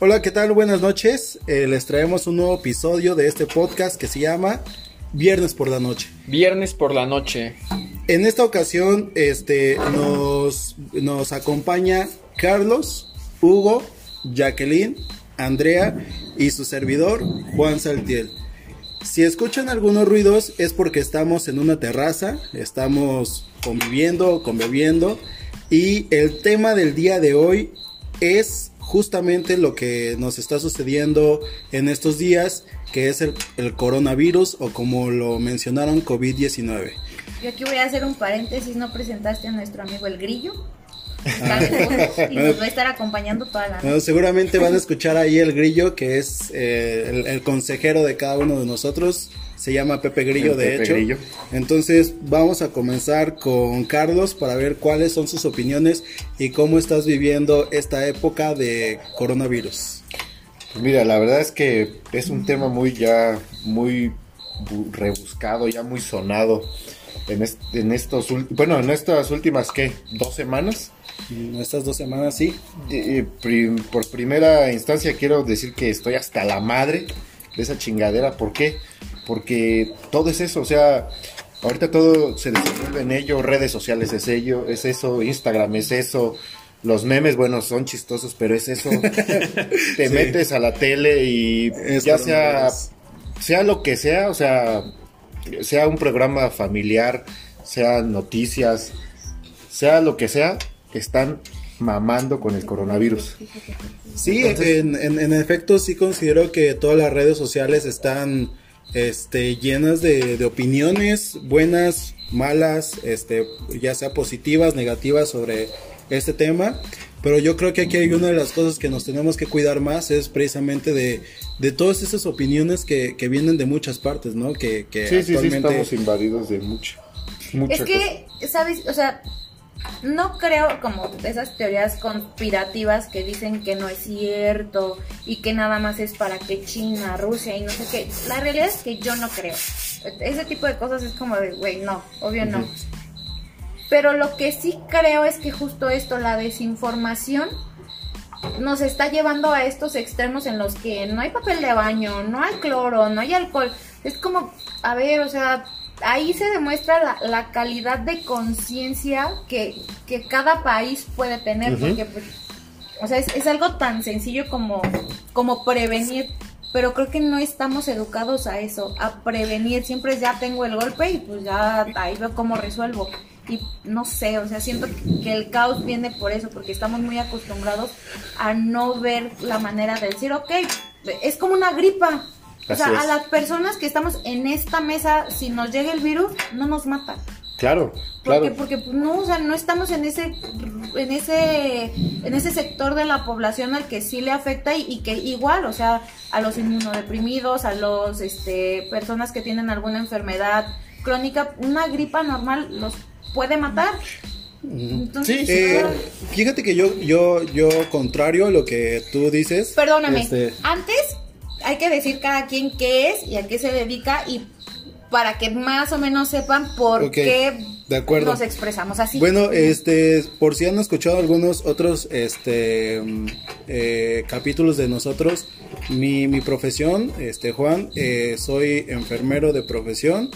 Hola, ¿qué tal? Buenas noches. Eh, les traemos un nuevo episodio de este podcast que se llama Viernes por la Noche. Viernes por la noche. En esta ocasión, este, nos, nos acompaña Carlos, Hugo, Jacqueline, Andrea y su servidor, Juan Saltiel. Si escuchan algunos ruidos es porque estamos en una terraza, estamos conviviendo, conviviendo y el tema del día de hoy es justamente lo que nos está sucediendo en estos días, que es el, el coronavirus o como lo mencionaron COVID-19. Yo aquí voy a hacer un paréntesis, no presentaste a nuestro amigo el grillo. Y nos va a estar acompañando toda la noche. seguramente van a escuchar ahí el grillo, que es eh, el, el consejero de cada uno de nosotros. Se llama Pepe Grillo, El de Pepe hecho. Grillo. Entonces, vamos a comenzar con Carlos para ver cuáles son sus opiniones y cómo estás viviendo esta época de coronavirus. Pues mira, la verdad es que es un tema muy ya, muy bu- rebuscado, ya muy sonado en, est- en estos, bueno, en estas últimas, ¿qué? ¿Dos semanas? En estas dos semanas, sí. Eh, prim- por primera instancia quiero decir que estoy hasta la madre de esa chingadera. ¿Por qué? Porque todo es eso, o sea, ahorita todo se desenvuelve en ello, redes sociales es ello, es eso, Instagram es eso, los memes, bueno, son chistosos, pero es eso. Te Sí. metes a la tele y Es ya sea, sea lo que sea, o sea, sea un programa familiar, sea noticias, sea lo que sea, están mamando con el coronavirus. Sí, en, en- en efecto sí considero que todas las redes sociales están este, llenas de, de opiniones buenas, malas, este, ya sea positivas, negativas sobre este tema. Pero yo creo que aquí hay una de las cosas que nos tenemos que cuidar más es precisamente de, de todas esas opiniones que, que vienen de muchas partes, ¿no? Que, que Sí, sí, sí, estamos invadidos de mucho. mucha Es que, ¿sabes? O sea, no creo como esas teorías conspirativas que dicen que no es cierto y que nada más es para que China, Rusia y no sé qué. La realidad es que yo no creo. Ese tipo de cosas es como de, güey, no, obvio no. Pero lo que sí creo es que justo esto, la desinformación, nos está llevando a estos extremos en los que no hay papel de baño, no hay cloro, no hay alcohol. Es como, a ver, o sea, ahí se demuestra la, la calidad de conciencia que, que cada país puede tener, porque, pues, o sea, es, es algo tan sencillo como, como prevenir. Pero creo que no estamos educados a eso, a prevenir. Siempre ya tengo el golpe y pues ya ahí veo cómo resuelvo. Y no sé, o sea, siento que- que el caos viene por eso, porque estamos muy acostumbrados a no ver la manera de decir, ok, es como una gripa. O sea, es. a las personas que estamos en esta mesa, si nos llega el virus, no nos mata. Claro, Porque, claro. porque pues, no, o sea, no estamos en ese, en ese, en ese sector de la población al que sí le afecta y, y que igual, o sea, a los inmunodeprimidos, a los, este, personas que tienen alguna enfermedad crónica, una gripa normal los puede matar. Entonces, Eh, fíjate que yo, yo, yo, contrario a lo que tú dices. Perdóname, este, antes hay que decir cada quien qué es y a qué se dedica y para que más o menos sepan por qué de acuerdo. nos expresamos así. Bueno, este, por si han escuchado algunos otros, este, mm, eh, capítulos de nosotros, mi, mi profesión, este, Juan, eh, soy enfermero de profesión,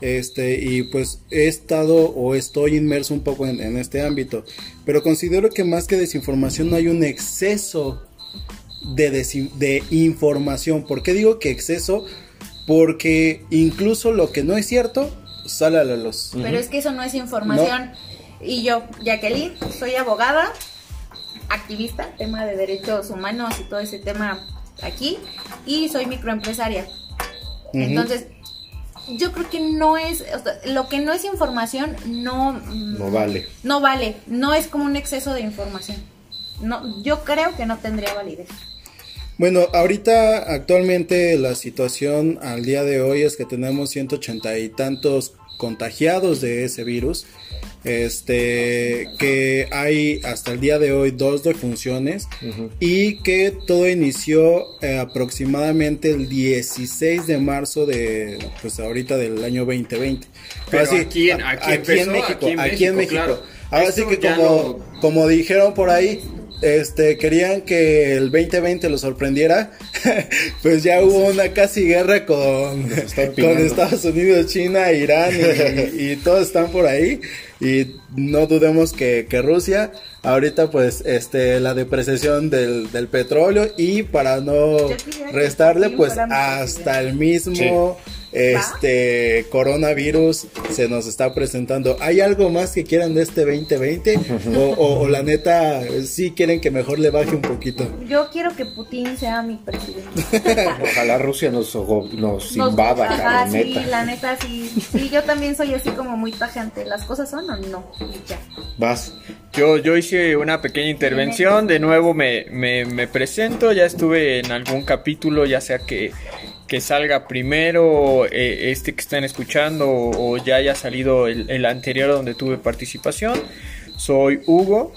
este, y pues he estado o estoy inmerso un poco en, en este ámbito, pero considero que más que desinformación no hay un exceso de, de información. ¿Por qué digo que exceso? Porque incluso lo que no es cierto sale a la luz. Pero es que eso no es información. Y yo, Jacqueline, soy abogada, activista, tema de derechos humanos y todo ese tema aquí, y soy microempresaria. Entonces, yo creo que no es, o sea, lo que no es información no, mm, No vale. no vale, no es como un exceso de información. No, yo creo que no tendría validez. Bueno, ahorita actualmente la situación al día de hoy es que tenemos 180 y tantos contagiados de ese virus. Este, que hay hasta el día de hoy dos defunciones Ujú. y que todo inició eh, aproximadamente el 16 de marzo de, pues ahora del año 2020. Pero Ahora sí, aquí en- aquí empezó, México, aquí en aquí en México, claro. Ahora Esto sí que como, lo- como dijeron por ahí, este, querían que el 2020 lo sorprendiera, pues ya hubo una casi guerra con, con. Estados Unidos, China, Irán y, y todos están por ahí. Y no dudemos que, que Rusia, ahorita pues este la depreciación del, del petróleo y para no restarle pues hasta el mismo este coronavirus se nos está presentando. ¿Hay algo más que quieran de este 2020? o, o- o la neta sí quieren que mejor le baje un poquito? Yo quiero que Putin sea mi presidente. Ojalá Rusia nos, nos Nos- invada, Ajá, sí, neta. la neta sí. Sí, yo también soy así como muy tajante. ¿Las cosas son o no? Y ya. Vas. Yo, yo hice una pequeña intervención, de nuevo me, me, me presento, ya estuve en algún capítulo, ya sea que, que salga primero eh, este que están escuchando o, ya haya salido el, anterior donde tuve participación. Soy Hugo,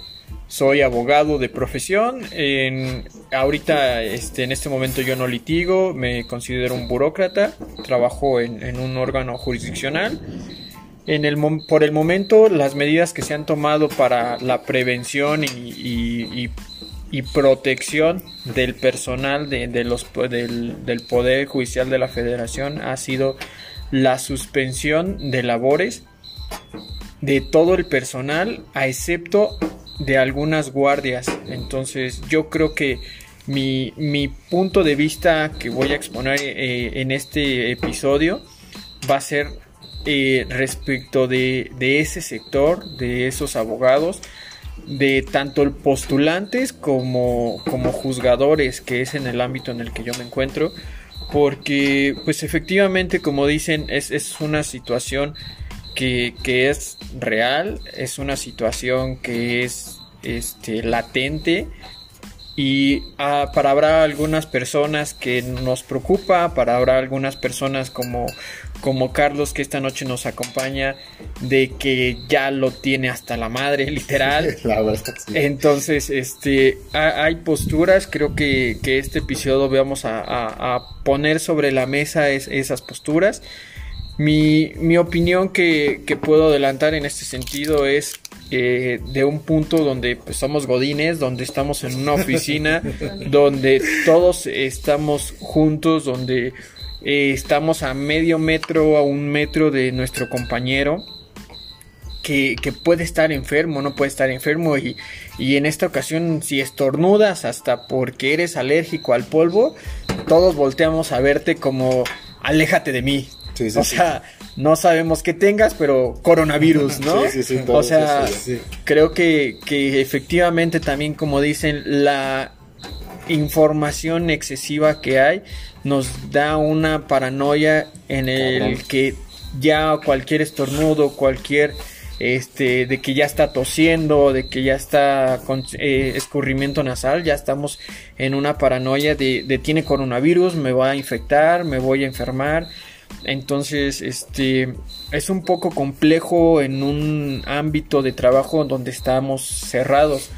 soy abogado de profesión. En, ahorita, este, en este momento yo no litigo, me considero un burócrata, trabajo en, un órgano jurisdiccional. Por el momento, las medidas que se han tomado para la prevención y- y protección del personal de, de los, del, del Poder Judicial de la Federación ha sido la suspensión de labores de todo el personal, a excepto de algunas guardias. Entonces, yo creo que mi, mi punto de vista que voy a exponer eh, en este episodio va a ser eh, respecto de, de ese sector, de esos abogados, de tanto el postulantes como, como juzgadores, que es en el ámbito en el que yo me encuentro, porque pues efectivamente, como dicen, es, es una situación que, que es real, es una situación que es este, latente y ah, para habrá algunas personas que nos preocupa, para habrá algunas personas como, como Carlos que esta noche nos acompaña, de que ya lo tiene hasta la madre, literal. La verdad, sí. Entonces, este, ha- hay posturas, creo que, que este episodio vamos a, a- a poner sobre la mesa es- esas posturas. Mi, mi opinión que, que puedo adelantar en este sentido es eh, de un punto donde pues, somos godines, donde estamos en una oficina, donde todos estamos juntos, donde eh, estamos a medio metro, a un metro de nuestro compañero que, que puede estar enfermo, no puede estar enfermo y, y en esta ocasión si estornudas hasta porque eres alérgico al polvo, todos volteamos a verte como aléjate de mí. Sí, sí, o sí. No sabemos qué tengas, pero coronavirus, ¿no? Sí, sí, sí, o sea, creo que, que efectivamente también como dicen, la información excesiva que hay nos da una paranoia en el Cabrón. que ya cualquier estornudo, cualquier este de que ya está tosiendo, de que ya está con eh, escurrimiento nasal, ya estamos en una paranoia de, de tiene coronavirus, me va a infectar, me voy a enfermar. Entonces, este es un poco complejo en un ámbito de trabajo donde estamos cerrados.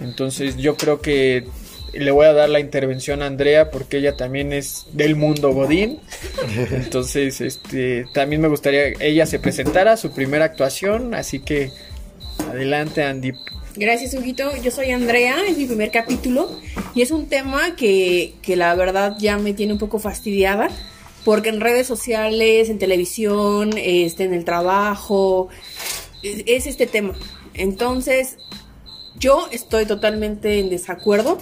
Entonces, yo creo que le voy a dar la intervención a Andrea porque ella también es del mundo Godín. Entonces, este también me gustaría ella se presentara su primera actuación, así que adelante Andy. Gracias, Huguito. Yo soy Andrea, es mi primer capítulo y es un tema que, que la verdad ya me tiene un poco fastidiada porque en redes sociales, en televisión, este, en el trabajo, es, es este tema. Entonces, yo estoy totalmente en desacuerdo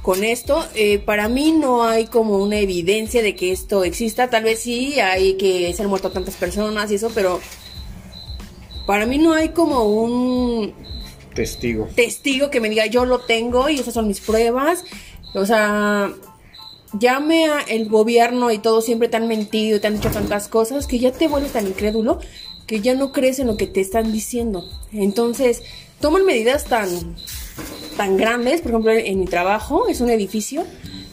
con esto. Eh, para mí no hay como una evidencia de que esto exista. Tal vez sí, hay que se han muerto tantas personas y eso, pero para mí no hay como un Testigo. testigo que me diga yo lo tengo y esas son mis pruebas. O sea, llame a el gobierno y todo siempre te han mentido, te han dicho tantas cosas que ya te vuelves tan incrédulo que ya no crees en lo que te están diciendo. Entonces, toman medidas tan tan grandes, por ejemplo, en mi trabajo es un edificio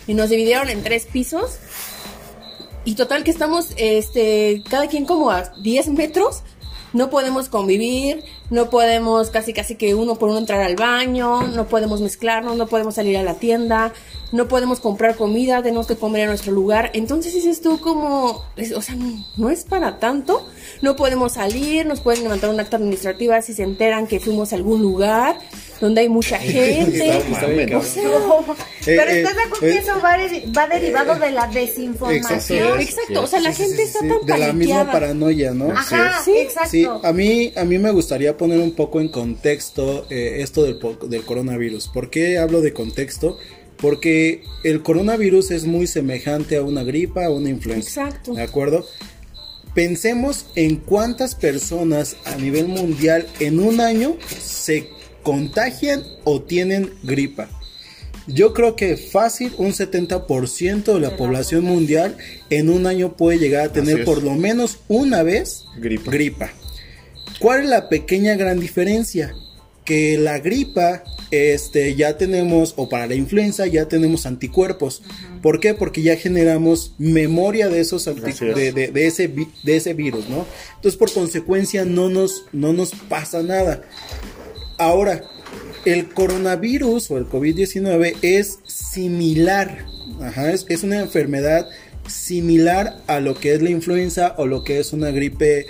y nos dividieron en tres pisos y total que estamos este cada quien como a 10 metros no podemos convivir, no podemos casi casi que uno por uno entrar al baño, no podemos mezclarnos, no podemos salir a la tienda, no podemos comprar comida, tenemos que comer en nuestro lugar. Entonces dices tú como, o sea, no es para tanto, no podemos salir, nos pueden levantar un acta administrativa si se enteran que fuimos a algún lugar donde hay mucha gente. Está bien, o cabrón. sea, Pero eh, estás de acuerdo eh, que eso va, de- va derivado de la desinformación. exacto, o sea, la Sí, gente sí, está sí, tan de la misma paranoia, ¿no? Ajá, Sí. exacto. Sí, a mí, a mí me gustaría poner un poco en contexto eh, esto del, po- del coronavirus. ¿Por qué hablo de contexto? Porque el coronavirus es muy semejante a una gripa, a una influenza. Exacto. ¿De acuerdo? Pensemos en cuántas personas a nivel mundial en un año se contagian o tienen gripa. Yo creo que fácil un 70% de la población mundial en un año puede llegar a tener por lo menos una vez Gripa. ¿Cuál es la pequeña gran diferencia? Que la gripa, este, ya tenemos, o para la influenza ya tenemos anticuerpos. ¿Por qué? Porque ya generamos memoria de esos anti- Así es. de, de- de ese, de ese virus, ¿no? Entonces, por consecuencia, no nos, no nos pasa nada. Ahora, el coronavirus o el COVID-19 es similar, ajá, es, es una enfermedad similar a lo que es la influenza o lo que es una gripe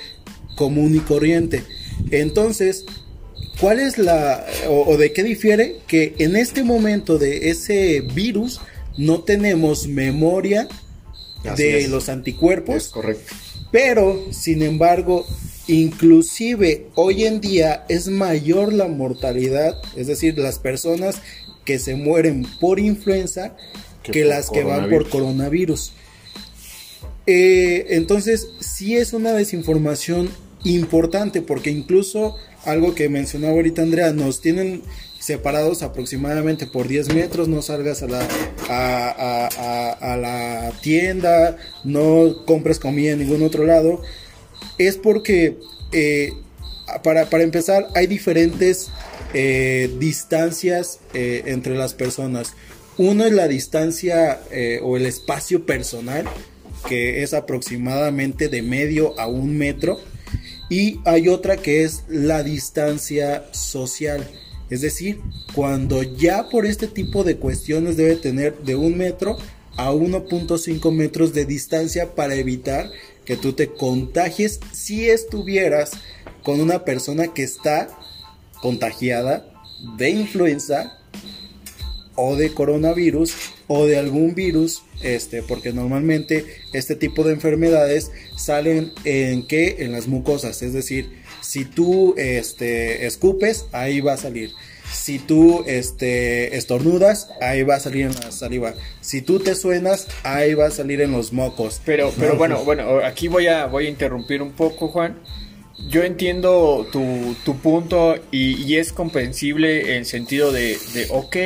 común y corriente. Entonces, ¿cuál es la o, o de qué difiere? Que en este momento de ese virus no tenemos memoria Así de es. los anticuerpos. Es correcto. Pero, sin embargo, inclusive hoy en día es mayor la mortalidad, es decir, las personas que se mueren por influenza que, Que por las que van por coronavirus. Eh, entonces, sí es una desinformación importante porque incluso algo que mencionaba ahorita Andrea, nos tienen separados aproximadamente por 10 metros, no salgas a la, a, la tienda, no compres comida en ningún otro lado, es porque eh, para, para empezar hay diferentes eh, distancias eh, entre las personas. Uno es la distancia o el espacio personal, que es aproximadamente de medio a un metro. Y hay otra que es la distancia social. Es decir, cuando ya por este tipo de cuestiones debe tener de un metro a 1.5 metros de distancia para evitar que tú te contagies si estuvieras con una persona que está contagiada de influenza o de coronavirus o de algún virus, este, porque normalmente este tipo de enfermedades salen en qué? En las mucosas, es decir, si tú este escupes, ahí va a salir. Si tú este estornudas, ahí va a salir en la saliva. Si tú te suenas, ahí va a salir en los mocos. Pero, pero bueno, bueno, aquí voy a, voy a interrumpir un poco, Juan. Yo entiendo tu, tu punto y, y es comprensible en sentido de, de ok,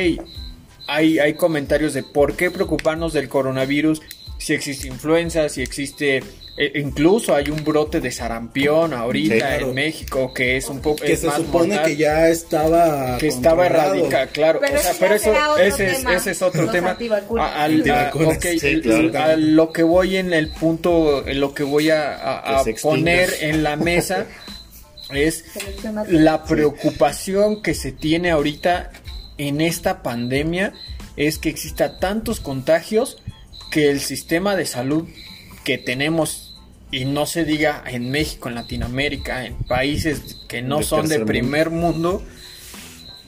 hay, hay comentarios de por qué preocuparnos del coronavirus si existe influenza, si existe, eh, incluso hay un brote de sarampión ahorita Sí, claro. en México que es un poco que es se más supone mortal. que ya estaba que estaba erradicada, claro. Pero o sea, ese pero ya eso, ese, es, ese es otro los tema. A, al- a- Antivacunas, ok, sí, claro. a lo que voy en el punto, en lo que voy a, a- a Que se extinga. poner en la mesa es la preocupación que se tiene ahorita en esta pandemia es que exista tantos contagios que el sistema de salud que tenemos y no se diga en México, en Latinoamérica, en países que no De son de primer mundo,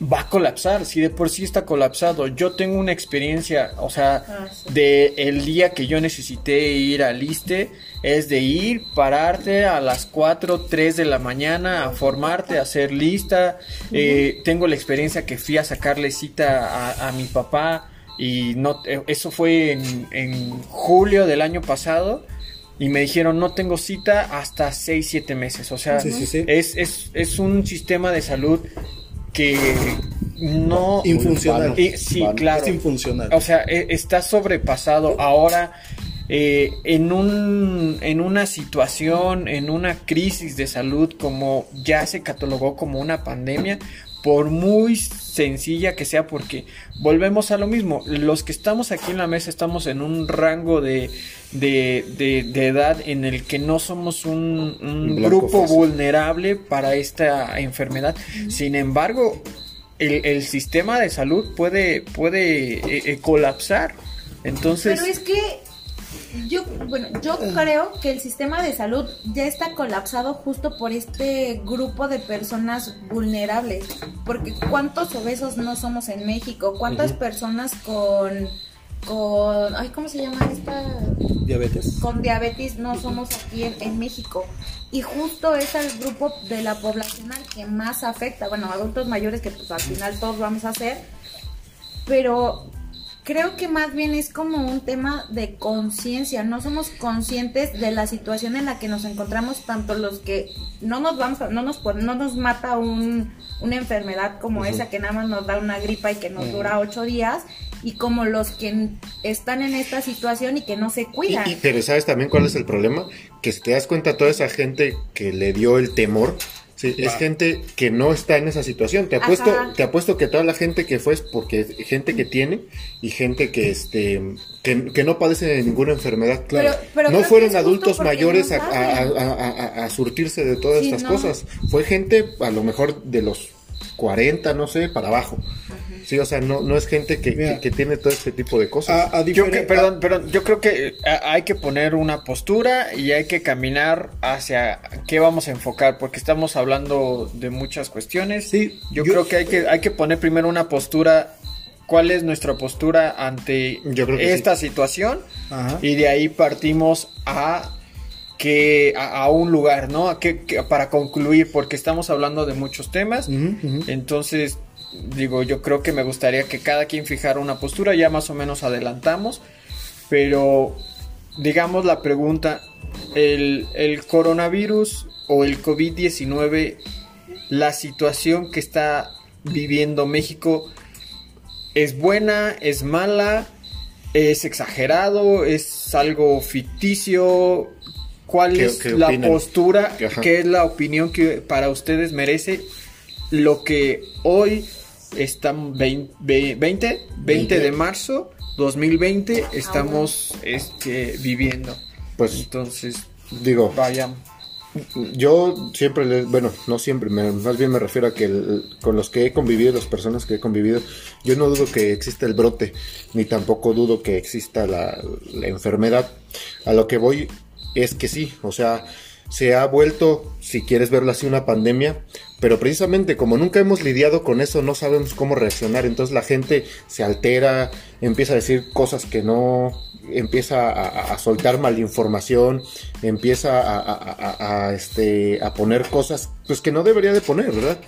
va a colapsar, si de por sí está colapsado. Yo tengo una experiencia, o sea, Ah, sí. de el día que yo necesité ir al ISTE, es de ir, pararte a las 4, 3 de la mañana, a formarte, a hacer lista. Eh, tengo la experiencia que fui a sacarle cita a, a mi papá y no, eh, eso fue en, en julio del año pasado. Y me dijeron, no tengo cita hasta 6, 7 meses. O sea, Sí, sí, sí. Es, es, es un sistema de salud que no... Infuncional. Y- sí, claro. Es infuncional. O sea, e- está sobrepasado. Ahora, eh, en, un, en una situación, en una crisis de salud como ya se catalogó como una pandemia, por muy sencilla que sea, porque volvemos a lo mismo, los que estamos aquí en la mesa estamos en un rango de, de, de- de edad en el que no somos un, un grupo fácil. vulnerable para esta enfermedad. Sin embargo, el, el sistema de salud puede, puede eh, eh, colapsar. Entonces, Pero es que yo, bueno, yo creo que el sistema de salud ya está colapsado justo por este grupo de personas vulnerables. Porque ¿cuántos obesos no somos en México? ¿Cuántas personas con, con, ay, ¿cómo se llama esta? Diabetes. Con diabetes no somos aquí en, en México. Y justo es el grupo de la población al que más afecta. Bueno, adultos mayores que pues al final todos vamos a hacer. Pero creo que más bien es como un tema de conciencia. No somos conscientes de la situación en la que nos encontramos, tanto los que no nos vamos, a- no nos no nos mata un, una enfermedad como esa que nada más nos da una gripa y que nos dura ocho días, y como los que están en esta situación y que no se Y, cuidan. y- pero ¿sabes también cuál es el problema? Que si te das cuenta, toda esa gente que le dio el temor, sí, es gente que no está en esa situación. Te apuesto, Ajá. te apuesto que toda la gente que fue es porque gente que tiene y gente que este que, que no padece de ninguna enfermedad. Pero- pero no fueron adultos mayores no a, a- a- a- a surtirse de todas Sí, estas no. cosas. Fue gente a lo mejor de los 40, no sé, para abajo. Sí, o sea, no, no es gente que, que- que tiene todo este tipo de cosas. A, a Yo que, perdón, perdón, yo creo que eh, hay que poner una postura y hay que caminar hacia qué vamos a enfocar, porque estamos hablando de muchas cuestiones. Sí, yo, yo- creo que hay que hay que poner primero una postura, cuál es nuestra postura ante esta situación Ajá. y de ahí partimos a que a, a un lugar, ¿no? A que, que- para concluir, porque estamos hablando de muchos temas. Entonces, digo, yo creo que me gustaría que cada quien fijara una postura, ya más o menos adelantamos, pero digamos la pregunta, el, el coronavirus o el COVID-19, la situación que está viviendo México, ¿es buena, es mala, es exagerado, es algo ficticio? ¿Cuál ¿Qué- es qué la opinan? postura? Ajá. ¿Qué es la opinión que para ustedes merece lo que hoy están 20, 20, 20 de marzo 2020 estamos este, viviendo. Pues Entonces, digo, vaya. Yo siempre, le- bueno, no siempre, me- más bien me refiero a que el- con los que he convivido, las personas que he convivido, yo no dudo que exista el brote, ni tampoco dudo que exista la, la enfermedad. A lo que voy es que sí, o sea, se ha vuelto, si quieres verlo así, una pandemia, pero precisamente como nunca hemos lidiado con eso, no sabemos cómo reaccionar, entonces la gente se altera, empieza a decir cosas que no, empieza a, a- soltar malinformación, empieza a- a, este, a poner cosas pues que no debería de poner, ¿verdad?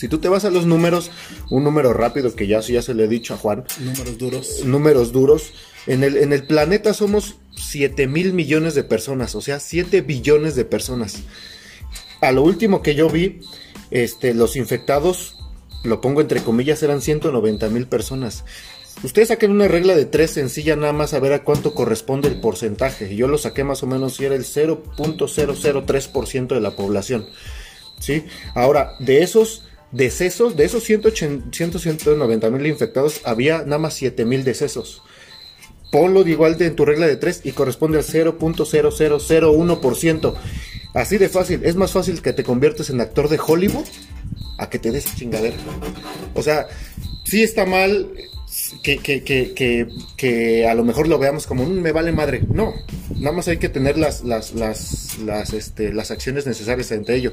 Si tú te vas a los números, un número rápido que ya, ya se le he dicho a Juan, Números duros. números duros. En el, en el planeta somos 7 mil millones de personas, o sea, 7 billones de personas. A lo último que yo vi, este, los infectados, lo pongo entre comillas, eran 190 mil personas. Ustedes saquen una regla de tres sencilla nada más a ver a cuánto corresponde el porcentaje. Yo lo saqué más o menos y era el 0.003% de la población. ¿sí? Ahora, de esos decesos, de esos 180 190 mil infectados, había nada más 7 mil decesos. Ponlo de igual de en tu regla de 3 y corresponde al 0.0001%. Así de fácil. Es más fácil que te conviertes en actor de Hollywood a que te des chingadera. O sea, sí está mal que, que, que, que, a lo mejor lo veamos como "Mm, me vale madre. No, nada más hay que tener las, las, las, las, este, las acciones necesarias ante ello.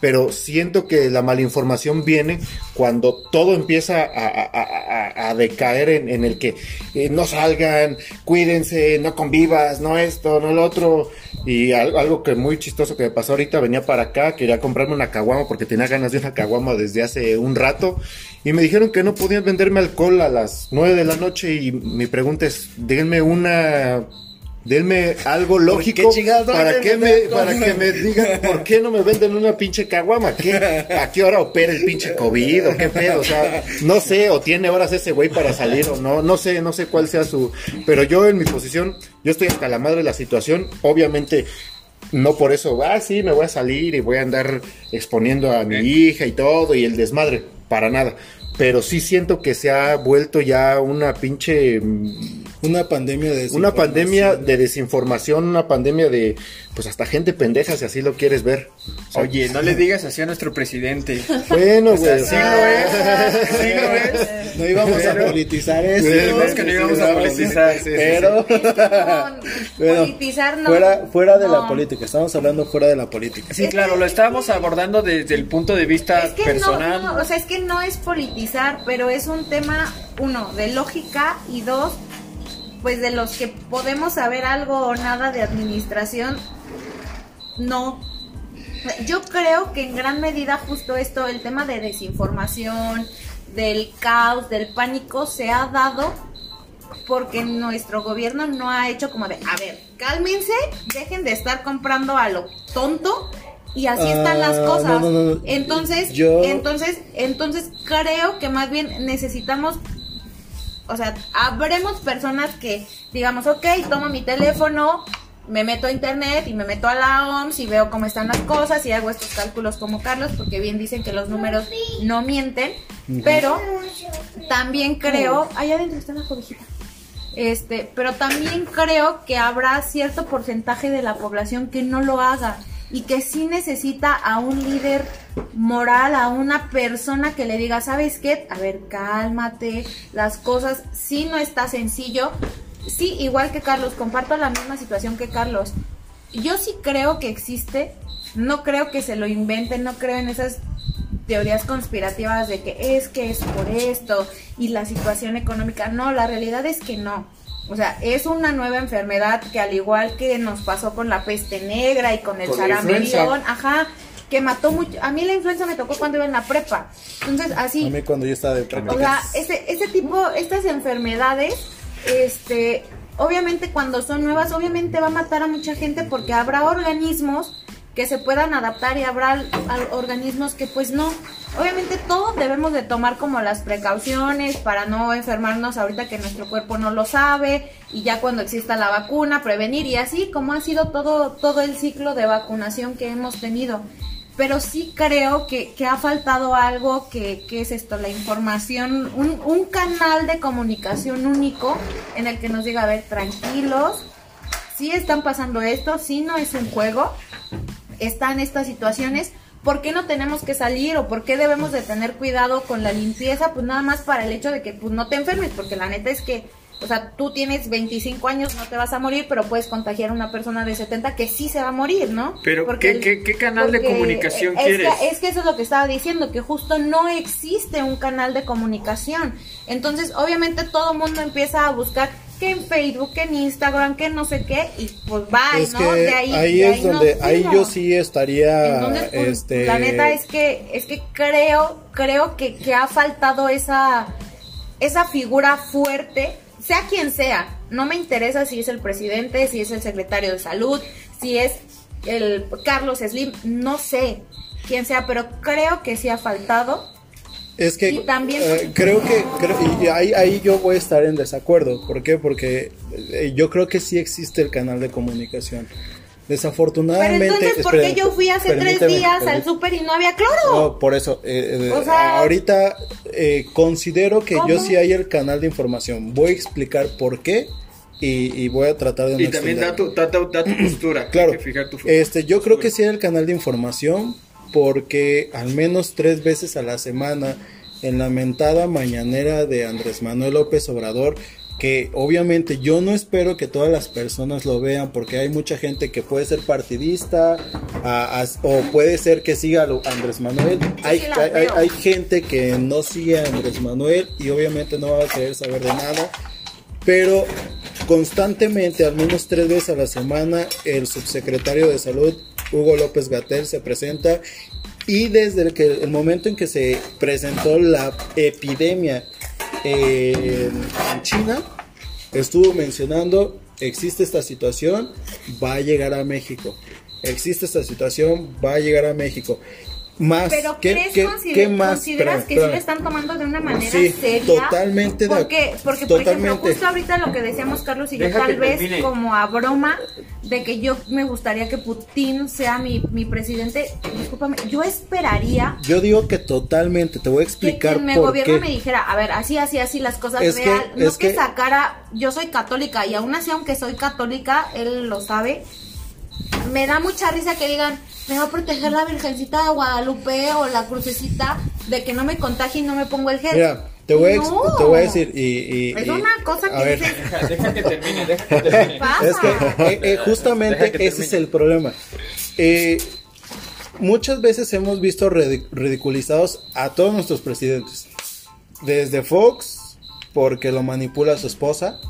Pero siento que la malinformación viene cuando todo empieza a, a- a- a- decaer en, en el que eh, no salgan, cuídense, no convivas, no esto, no lo otro. Y al- algo que muy chistoso que me pasó ahorita, venía para acá, quería comprarme una caguama porque tenía ganas de una caguama desde hace un rato. Y me dijeron que no podían venderme alcohol a las 9 de la noche. Y mi pregunta es, díganme una... Denme algo lógico para que me para que me digan por qué no me venden una pinche caguama, ¿Qué, a qué hora opera el pinche COVID o qué pedo, o sea, no sé, o tiene horas ese güey para salir o no, no sé, no sé cuál sea su, pero yo en mi posición, yo estoy hasta la madre de la situación, obviamente no por eso, ah, sí, me voy a salir y voy a andar exponiendo a mi hija y todo y el desmadre, para nada. Pero sí siento que se ha vuelto ya una pinche Una pandemia de una pandemia desinformación. de desinformación, una pandemia de pues hasta gente pendeja si así lo quieres ver. O sea, Oye, no le digas así a nuestro presidente. Bueno, güey. sí lo es, sí lo es. No íbamos a Pero- politizar eso. Dijimos que no íbamos a politizar. Pero, Bueno, politizar no. fuera, fuera de la política, estamos hablando fuera de la política. Sí, claro, lo estábamos abordando desde el punto de vista Es que personal. no, no, o sea, es que no es politizar, pero es un tema, uno, de lógica y dos, pues de los que podemos saber algo o nada de administración, no. Yo creo que en gran medida justo esto, el tema de desinformación, del caos, del pánico, se ha dado porque nuestro gobierno no ha hecho como de, a ver, cálmense, dejen de estar comprando a lo tonto y así están las Ah, cosas. no, no, no. Entonces, Yo- entonces, entonces creo que más bien necesitamos o sea, habremos personas que digamos, ok, tomo mi teléfono, me meto a internet y me meto a la OMS y veo cómo están las cosas y hago estos cálculos como Carlos, porque bien dicen que los números no mienten, pero también creo, allá adentro está una cobijita. Este, pero también creo que habrá cierto porcentaje de la población que no lo haga y que sí necesita a un líder moral, a una persona que le diga, ¿sabes qué? A ver, cálmate, las cosas sí no está sencillo. Sí, igual que Carlos, comparto la misma situación que Carlos. Yo sí creo que existe, no creo que se lo inventen, no creo en esas teorías conspirativas de que es que es por esto y la situación económica. No, la realidad es que no. O sea, es una nueva enfermedad que al igual que nos pasó con la peste negra y con el sarampión, ajá, que mató mucho. A mí la influenza me tocó cuando iba en la prepa. Entonces, así, A mí cuando yo estaba de prepa. o sea, ese, ese tipo, estas enfermedades, este, obviamente cuando son nuevas, obviamente va a matar a mucha gente porque habrá organismos que se puedan adaptar y habrá organismos que pues no. Obviamente todos debemos de tomar como las precauciones para no enfermarnos ahorita que nuestro cuerpo no lo sabe y ya cuando exista la vacuna prevenir y así como ha sido todo todo el ciclo de vacunación que hemos tenido pero sí creo que, que ha faltado algo que, que es esto, la información, un, un canal de comunicación único en el que nos diga, a ver, tranquilos, sí están pasando esto, sí no es un juego, están estas situaciones, ¿por qué no tenemos que salir o por qué debemos de tener cuidado con la limpieza? Pues nada más para el hecho de que pues, no te enfermes, porque la neta es que, o sea, tú tienes 25 años, no te vas a morir, pero puedes contagiar a una persona de 70 que sí se va a morir, ¿no? Pero, Porque ¿qué- qué- qué canal de comunicación es quieres? Que, es que eso es lo que estaba diciendo, que justo no existe un canal de comunicación. Entonces, obviamente todo el mundo empieza a buscar que en Facebook, que en Instagram, que no sé qué, y pues va, Es ¿no? que De ahí, ahí, de es nos donde, ahí yo sí estaría, Entonces, pues, este... la neta es que, es que creo, creo que, que ha faltado esa, esa figura fuerte, sea quien sea. No me interesa si es el presidente, si es el secretario de salud, si es el Carlos Slim, no sé quién sea, pero creo que sí ha faltado. Es que Y también- eh, creo que creo- y ahí, ahí yo voy a estar en desacuerdo. ¿Por qué? Porque eh, yo creo que sí existe el canal de comunicación. Pero Desafortunadamente. entonces, ¿por qué yo fui hace tres permíteme, días al súper y no había cloro? No, por eso. eh, eh, O sea- ahorita eh, considero que yo sí hay el canal de información. Voy a explicar por qué y, y voy a tratar de no Y también da tu, da, tu- da tu postura. Claro. hay que fijar tu Este, yo creo que sí hay el canal de información porque al menos tres veces a la semana en la mentada mañanera de Andrés Manuel López Obrador que obviamente yo no espero que todas las personas lo vean porque hay mucha gente que puede ser partidista a- a- o puede ser que siga a Andrés Manuel. Hay, sí hay- hay- hay gente que no sigue a Andrés Manuel y obviamente no va a querer saber de nada pero constantemente, al menos tres veces a la semana, el subsecretario de salud, Hugo López Gatel, se presenta y desde el, que, el momento en que se presentó la epidemia en, China, estuvo mencionando, existe esta situación, va a llegar a México. Existe esta situación, va a llegar a México. Más, Pero ¿qué, ¿crees, qué- consider- qué más? consideras Espérame, que sí lo están tomando de una manera Sí, seria? totalmente de- Porque, porque por ejemplo, justo ahorita lo que decíamos Carlos y yo, Deja tal que vez termine. como a broma, de que yo me gustaría que Putin sea mi, mi presidente, discúlpame, yo esperaría Yo digo que totalmente, te voy a que explicar quien me por gobierna qué. me dijera, a ver, así, así, así las cosas Es que- no es que, que- sacara, yo soy católica y aún así aunque soy católica, él lo sabe, me da mucha risa que digan, me va a proteger la Virgencita de Guadalupe o la crucecita de que no me contagie y no me pongo el gel. Mira, te voy a, ex- No. te voy a decir y, y- Es y- una cosa a que ver, dices, Deja, deja que termine, deja que termine. pasa. Es que eh, eh, justamente Deja que ese es el problema. Eh, muchas veces hemos visto ridiculizados a todos nuestros presidentes. Desde Fox, porque lo manipula su esposa.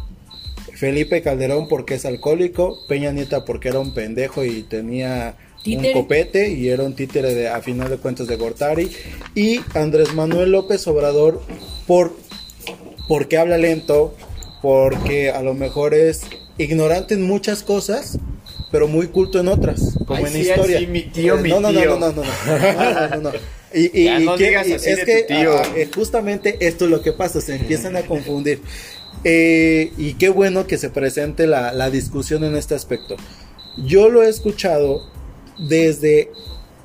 Felipe Calderón porque es alcohólico. Peña Nieta porque era un pendejo y tenía Títere. un copete y era un títere de, a final de cuentas de Gortari. Y Andrés Manuel López Obrador por porque habla lento, porque a lo mejor es ignorante en muchas cosas, pero muy culto en otras, como Ay, en sí, historia. ay, sí, mi tío, Eh, mi no, no, tío. no, no, no, no, no, no, no, no. Y, y- Ya y no digas así es de que tu tío. ah, eh, justamente esto es lo que pasa, se empiezan a confundir. Eh, y qué bueno que se presente la, discusión en este aspecto. Yo lo he escuchado desde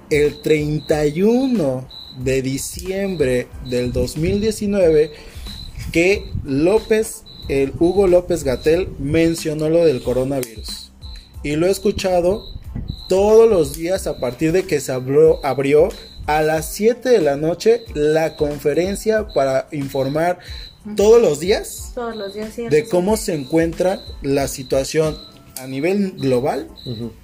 el 31 de diciembre del 2019 que López, el Hugo López Gatel mencionó lo del coronavirus. Y lo he escuchado todos los días a partir de que se abrió, abrió a las 7 de la noche la conferencia para informar todos los días todos los días sí, de sí. cómo se encuentra la situación a nivel global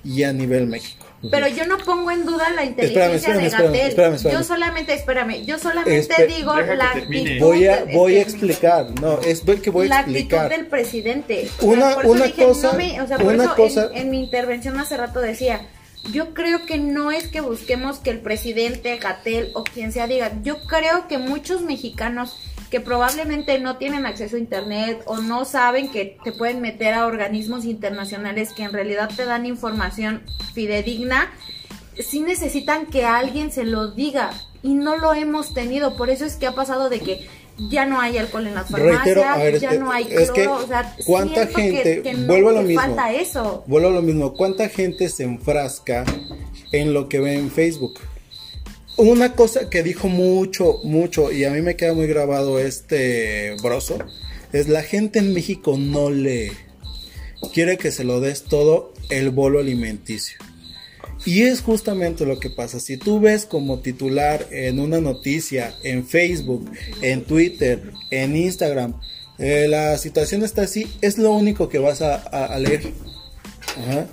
y a nivel México. Pero yo no pongo en duda la inteligencia espérame, de espérame, Gatel. espérame, espérame. Yo solamente, espérame, yo solamente Espe- digo la actitud. Voy a voy a explicar, no, es que voy a la explicar. actitud del presidente. O Una- sea, por eso una dije, cosa- no me- o sea, por una eso cosa- en, en mi intervención hace rato decía, yo creo que no es que busquemos que el presidente, Gatel o quien sea diga, yo creo que muchos mexicanos que probablemente no tienen acceso a internet o no saben que te pueden meter a organismos internacionales que en realidad te dan información fidedigna, sí necesitan que alguien se lo diga y no lo hemos tenido, por eso es que ha pasado de que ya no hay alcohol en las farmacias, Reitero, a ver, ya no hay es que cloro, o sea, ¿cuánta siento que- gente- que no- vuelvo a lo que mismo. falta eso. Vuelvo a lo mismo, ¿cuánta gente se enfrasca en lo que ve en Facebook? Una cosa que dijo mucho, mucho, y a mí me queda muy grabado este broso, es la gente en México no lee. Quiere que se lo des todo el bolo alimenticio. Y es justamente lo que pasa. Si tú ves como titular en una noticia, en Facebook, en Twitter, en Instagram, eh, la situación está así, es lo único que vas a, a- leer. Ajá.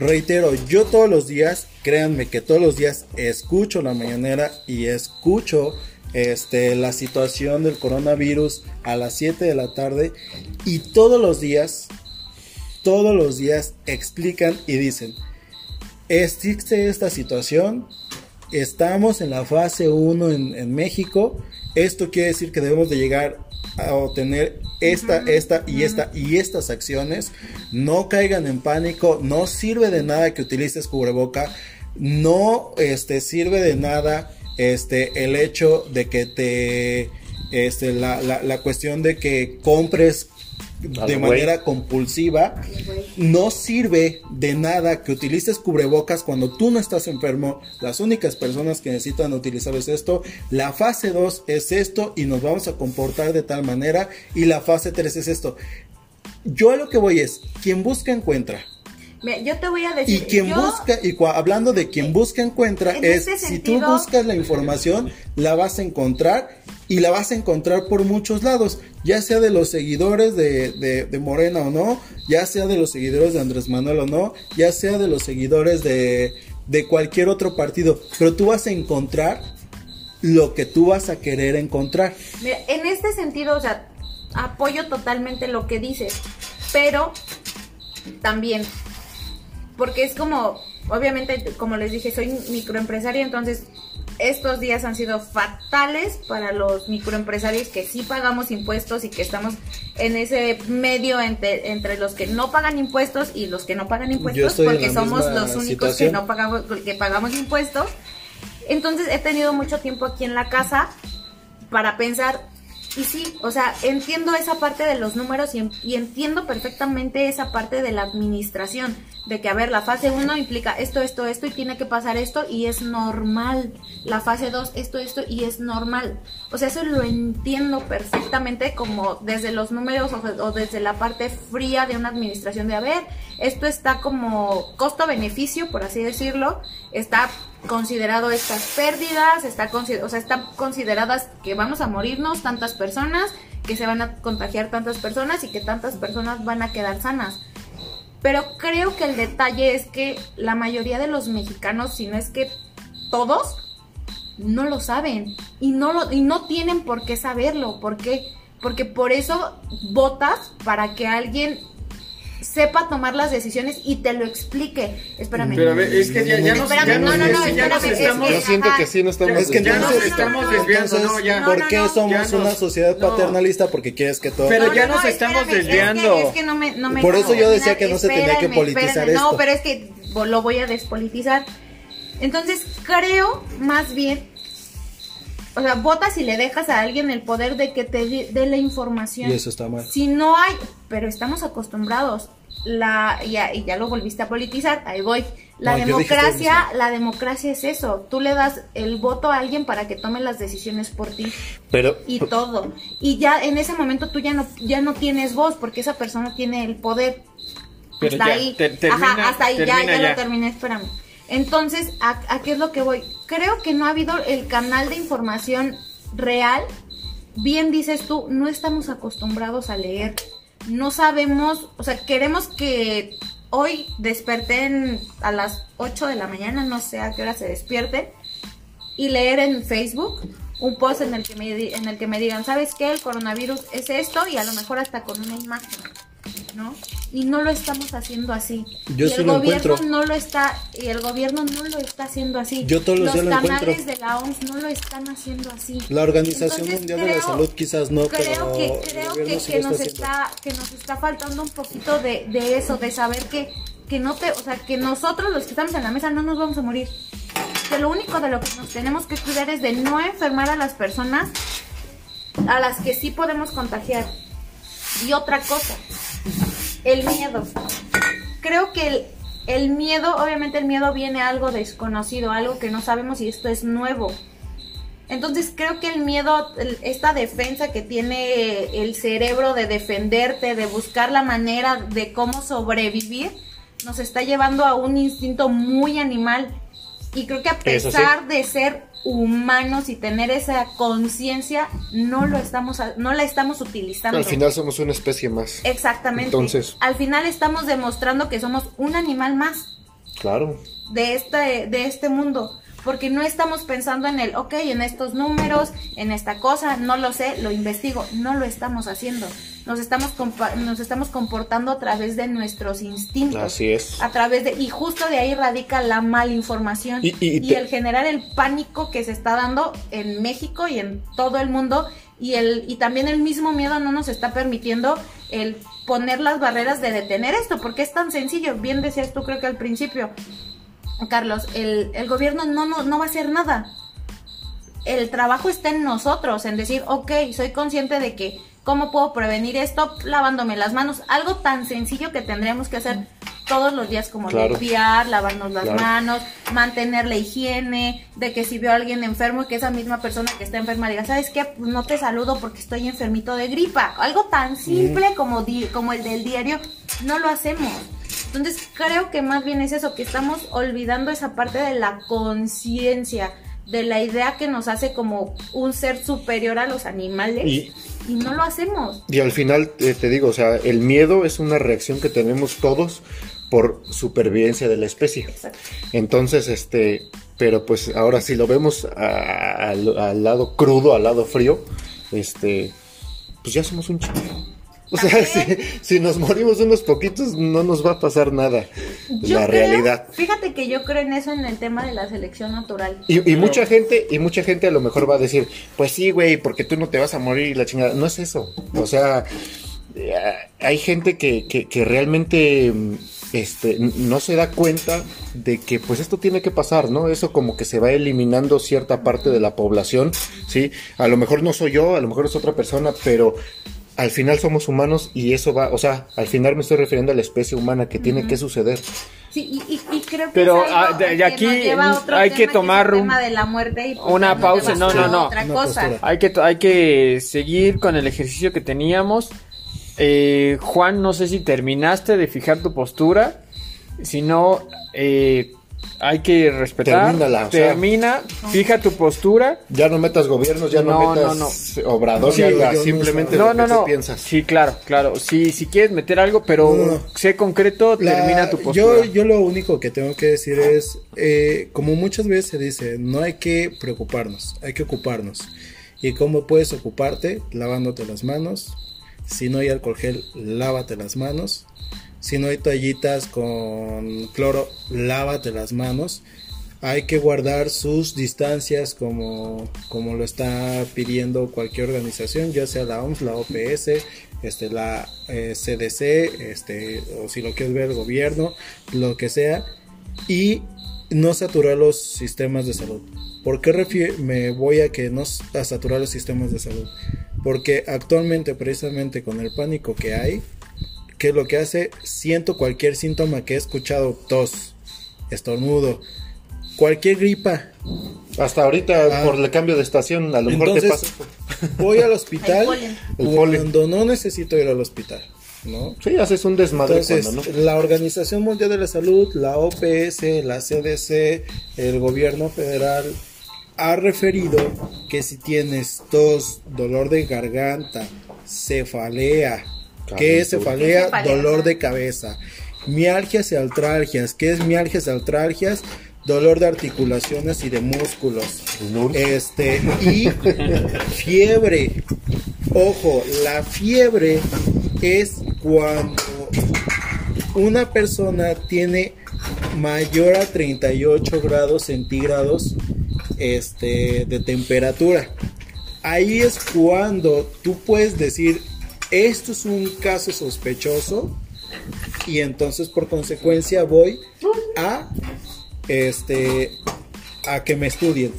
Reitero, yo todos los días, créanme que todos los días escucho la mañanera y escucho este, la situación del coronavirus a las 7 de la tarde y todos los días, todos los días explican y dicen, existe esta situación, estamos en la fase 1 en, en México, esto quiere decir que debemos de llegar a obtener esta, esta y esta y estas acciones, no caigan en pánico, no sirve de nada que utilices cubreboca, no este, sirve de nada este, el hecho de que te, este, la, la, la cuestión de que compres de manera compulsiva, no sirve de nada que utilices cubrebocas cuando tú no estás enfermo. Las únicas personas que necesitan utilizar es esto. La fase 2 es esto y nos vamos a comportar de tal manera. Y la fase 3 es esto. Yo a lo que voy es, quien busca encuentra. Yo te voy a Y decir, quien yo- busca, y cua- hablando de quien busca encuentra, En es este si tú buscas la información, la vas a encontrar y la vas a encontrar por muchos lados, ya sea de los seguidores de, de- Morena o no, ya sea de los seguidores de Andrés Manuel o no, ya sea de los seguidores de, de cualquier otro partido, pero tú vas a encontrar lo que tú vas a querer encontrar. En este sentido, o sea, apoyo totalmente lo que dices, pero también, porque es como, obviamente, como les dije, soy microempresaria, entonces estos días han sido fatales para los microempresarios que sí pagamos impuestos y que estamos en ese medio entre, entre los que no pagan impuestos y los que no pagan impuestos, porque somos los únicos que no pagamos, que pagamos impuestos. Entonces he tenido mucho tiempo aquí en la casa para pensar, y sí, o sea, entiendo esa parte de los números y entiendo perfectamente esa parte de la administración, de que, a ver, la fase 1 implica esto, esto, esto y tiene que pasar esto y es normal. La fase 2, esto, esto y es normal. O sea, eso lo entiendo perfectamente como desde los números o, desde la parte fría de una administración de, a ver, esto está como costo-beneficio, por así decirlo, está considerado estas pérdidas, está, o sea, están consideradas que vamos a morirnos tantas personas, que se van a contagiar tantas personas y que tantas personas van a quedar sanas. Pero creo que el detalle es que la mayoría de los mexicanos, si no es que todos, no lo saben y no lo y no tienen por qué saberlo, ¿por qué? Porque por eso votas para que alguien sepa tomar las decisiones y te lo explique. Espérame. Pero a ver, es que ya, ya nos, Espérame, ya nos- no, no, no, nos espérame, es que- Yo siento ajá. que sí no estamos... Es que ya entonces nos estamos desviando, entonces, no, ya. ¿Por qué somos nos- una sociedad no. paternalista? Porque quieres que todo... Pero ya nos estamos espérame, es que- desviando. Es que, no me, no me Por eso yo decía que no se tenía que politizar esto. No, pero es que lo voy a despolitizar. Entonces, creo más bien, o sea, votas y le dejas a alguien el poder de que te dé dé la información. Y eso está mal. Si no hay, pero estamos acostumbrados. La, ya, y ya lo volviste a politizar, ahí voy. La No, democracia, la democracia es eso. Tú le das el voto a alguien para que tome las decisiones por ti Pero, y todo. Y ya en ese momento tú ya no, ya no tienes voz porque esa persona tiene el poder. Pero hasta ya, ahí. te- termina- Ajá, hasta ahí, ya, ya, ya. lo terminé, espérame. Entonces, ¿a, ¿a qué es lo que voy? Creo que no ha habido el canal de información real. Bien dices tú, no estamos acostumbrados a leer. No sabemos, o sea, queremos que hoy desperten a las 8 de la mañana, no sé a qué hora se despierte, y leer en Facebook un post en el que me, en el que me digan, ¿sabes qué? El coronavirus es esto y a lo mejor hasta con una imagen, ¿no? Y no lo estamos haciendo así. Yo y sí el lo gobierno encuentro. no lo está y el gobierno no lo está haciendo así. Yo todos los lo canales encuentro. de la OMS no lo están haciendo así. La Organización Entonces, Mundial de la Salud quizás no, creo pero que creo que, sí que lo nos está que nos está faltando un poquito de, de eso de saber que que no te o sea que nosotros los que estamos en la mesa no nos vamos a morir que lo único de lo que nos tenemos que cuidar es de no enfermar a las personas a las que sí podemos contagiar y otra cosa el miedo creo que el, el miedo obviamente el miedo viene a algo desconocido algo que no sabemos y esto es nuevo entonces creo que el miedo, esta defensa que tiene el cerebro de defenderte, de buscar la manera de cómo sobrevivir, nos está llevando a un instinto muy animal. Y creo que a sí. pesar de ser humanos y tener esa conciencia, no lo estamos, a- no la estamos utilizando. al final somos una especie más. Exactamente. Entonces- al final estamos demostrando que somos un animal más Claro. de este, de este mundo. Porque no estamos pensando en el, ok, en estos números, en esta cosa, no lo sé, lo investigo. No lo estamos haciendo. Nos estamos, nos estamos comportando a través de nuestros instintos. Así es. A través de, y justo de ahí radica la malinformación Y- y- y te- el generar el pánico que se está dando en México y en todo el mundo. Y, el, y también el mismo miedo no nos está permitiendo el poner las barreras de detener esto, porque es tan sencillo. Bien decías tú, creo que al principio, Carlos, el, el gobierno no, no, no va a hacer nada. El trabajo está en nosotros, en decir, ok, soy consciente de que, ¿cómo puedo prevenir esto? Lavándome las manos. Algo tan sencillo que tendríamos que hacer todos los días, como Claro. limpiar, lavarnos las Claro. manos, mantener la higiene, de que si veo a alguien enfermo, que esa misma persona que está enferma diga, ¿sabes qué? Pues no te saludo porque estoy enfermito de gripa. Algo tan simple como, di- como el del diario, no lo hacemos. Entonces creo que más bien es eso, que estamos olvidando esa parte de la conciencia, de la idea que nos hace como un ser superior a los animales Y- y, no lo hacemos. Y al final, eh, te digo, o sea, el miedo es una reacción que tenemos todos por supervivencia de la especie. Exacto. Entonces, este, pero pues ahora si lo vemos a- al, al lado crudo, al lado frío, este, pues ya somos un chingo. O sea, si, si nos morimos unos poquitos, no nos va a pasar nada. Yo la creo- realidad. Fíjate que yo creo en eso en el tema de la selección natural. Y, y mucha gente, y mucha gente a lo mejor va a decir, pues sí, güey, porque tú no te vas a morir y la chingada. No es eso. O sea, eh, hay gente que, que, que realmente este, no se da cuenta de que pues esto tiene que pasar, ¿no? Eso como que se va eliminando cierta parte de la población, ¿sí? A lo mejor no soy yo, a lo mejor es otra persona, pero al final somos humanos y eso va, o sea, al final me estoy refiriendo a la especie humana que tiene que suceder. Sí, y, y- y creo que Pero, es algo de- de que aquí nos lleva a otro hay tema, que tomar un- tema de la muerte y, pues, una pausa. No, no, no. Otra cosa. Hay que, hay que seguir con el ejercicio que teníamos. Eh, Juan, no sé si terminaste de fijar tu postura. Si no, eh, hay que respetar. Termínala, o sea. Termina, fija tu postura. Ya no metas gobiernos, ya no, No, metas no, obrador, Sí, ya yo no simplemente No, lo no, no. piensas. Sí, claro, claro. Si, si quieres meter algo, pero No, no. sé concreto, La- termina tu yo, postura. yo lo único que tengo que decir es, eh, como muchas veces se dice, no hay que preocuparnos, hay que ocuparnos. ¿Y cómo puedes ocuparte? Lavándote las manos. Si no hay alcohol gel, lávate las manos. Si no hay toallitas con cloro, lávate las manos. Hay que guardar sus distancias como, como lo está pidiendo cualquier organización, ya sea la OMS, la OPS, este, la eh, CDC, este, o si lo quieres ver el gobierno, lo que sea, y no saturar los sistemas de salud. ¿Por qué me voy a que no a saturar los sistemas de salud? Porque actualmente, precisamente con el pánico que hay, ¿qué es lo que hace? Siento cualquier síntoma que he escuchado, tos, estornudo, cualquier gripa, Hasta ahorita, Ah. por el cambio de estación, a lo mejor te pasa. voy al hospital cuando no necesito ir al hospital, ¿no? Sí, haces un desmadre Entonces, cuando no. la Organización Mundial de la Salud, la OPS, la CDC, el gobierno federal ha referido que si tienes tos, dolor de garganta, cefalea, ¿qué es cefalea? Dolor de cabeza, mialgias y artralgias, ¿qué es mialgias y artralgias? Dolor de articulaciones y de músculos. Este, y fiebre. Ojo, la fiebre es cuando una persona tiene mayor a 38 grados centígrados este, de temperatura. Ahí es cuando tú puedes decir, esto es un caso sospechoso y entonces por consecuencia voy a este a que me estudien.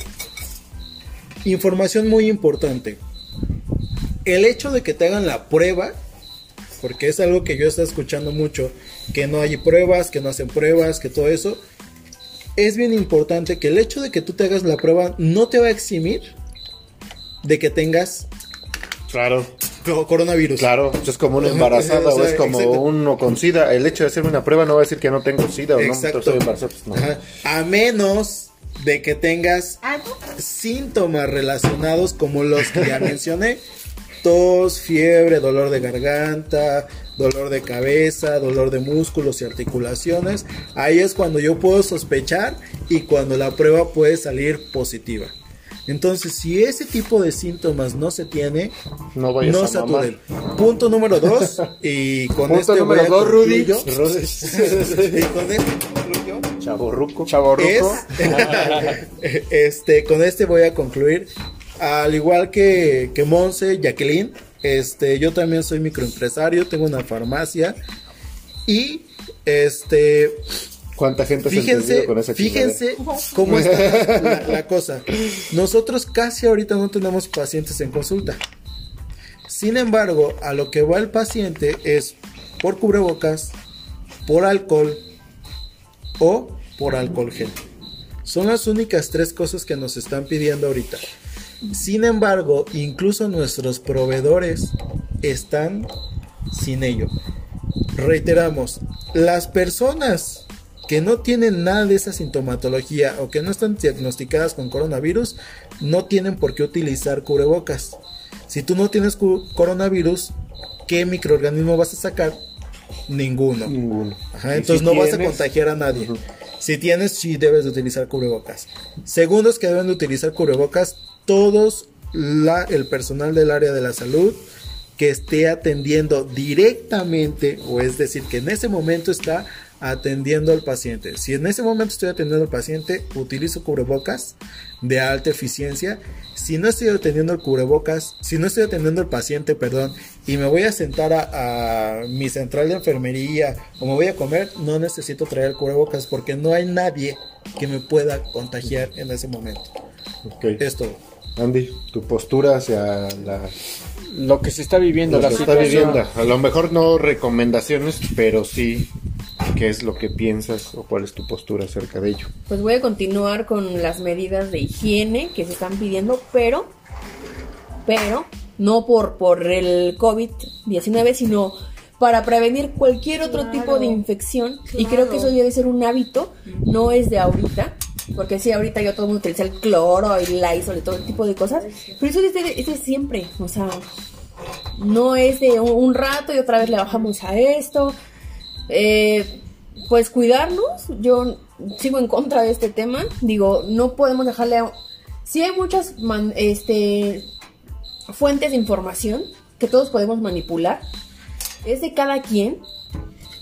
Información muy importante. El hecho de que te hagan la prueba, porque es algo que yo estoy escuchando mucho, que no hay pruebas, que no hacen pruebas, que todo eso, es bien importante que el hecho de que tú te hagas la prueba no te va a eximir de que tengas Claro, coronavirus. claro. Es como una embarazada O sea, o es como exacto. uno con SIDA. El hecho de hacerme una prueba no va a decir que no tengo SIDA o no Exacto. estoy embarazada. pues no. Ajá. A menos de que tengas síntomas relacionados como los que ya mencioné. Tos, fiebre, dolor de garganta, dolor de cabeza, dolor de músculos y articulaciones. Ahí es cuando yo puedo sospechar y cuando la prueba puede salir positiva. Entonces, si ese tipo de síntomas no se tiene, No vayas no a saturen. Punto número dos. Y con Punto este número voy a dos, Rudy. y con este concluyo Chaborruco. Chavorruco. es, este, con este voy a concluir. Al igual que, que Monse, Jacqueline, este, yo también soy microempresario, tengo una farmacia y este, ¿Cuánta gente se fíjense, entendió con esa fíjense cómo está la, la cosa. Nosotros casi ahorita no tenemos pacientes en consulta. Sin embargo, a lo que va el paciente es por cubrebocas, por alcohol o por alcohol gel. Son las únicas tres cosas que nos están pidiendo ahorita. Sin embargo, incluso nuestros proveedores están sin ello. Reiteramos, las personas que no tienen nada de esa sintomatología o que no están diagnosticadas con coronavirus no tienen por qué utilizar cubrebocas. Si tú no tienes coronavirus, ¿qué microorganismo vas a sacar? Ninguno. Ninguno. Ajá, entonces si no vas a contagiar a nadie. Si tienes, sí debes de utilizar cubrebocas. Segundo es que deben de utilizar cubrebocas todos la, el personal del área de la salud que esté atendiendo directamente, o es decir, que en ese momento está atendiendo al paciente. Si en ese momento estoy atendiendo al paciente, utilizo cubrebocas de alta eficiencia. Si no estoy atendiendo el cubrebocas, si no estoy atendiendo al paciente, perdón, y me voy a sentar a, a mi central de enfermería o me voy a comer, no necesito traer el cubrebocas porque no hay nadie que me pueda contagiar en ese momento. Ok. Es todo. Andy, tu postura hacia la lo que se está viviendo, lo la situación. viviendo. A lo mejor no recomendaciones, pero sí qué es lo que piensas o cuál es tu postura acerca de ello. Pues voy a continuar con las medidas de higiene que se están pidiendo, pero, pero, no por, por el COVID-19, sino para prevenir cualquier otro Claro. tipo de infección. Y creo que eso debe ser un hábito, no es de ahorita. Porque sí, ahorita yo todo el mundo utiliza el cloro y Lysol y todo el tipo de cosas. Pero eso es de, siempre. O sea, no es de un, un rato y otra vez le bajamos a esto. Eh, pues cuidarnos, yo sigo en contra de este tema. Digo, no podemos dejarle a... Sí hay muchas man- este, fuentes de información que todos podemos manipular. Es de cada quien,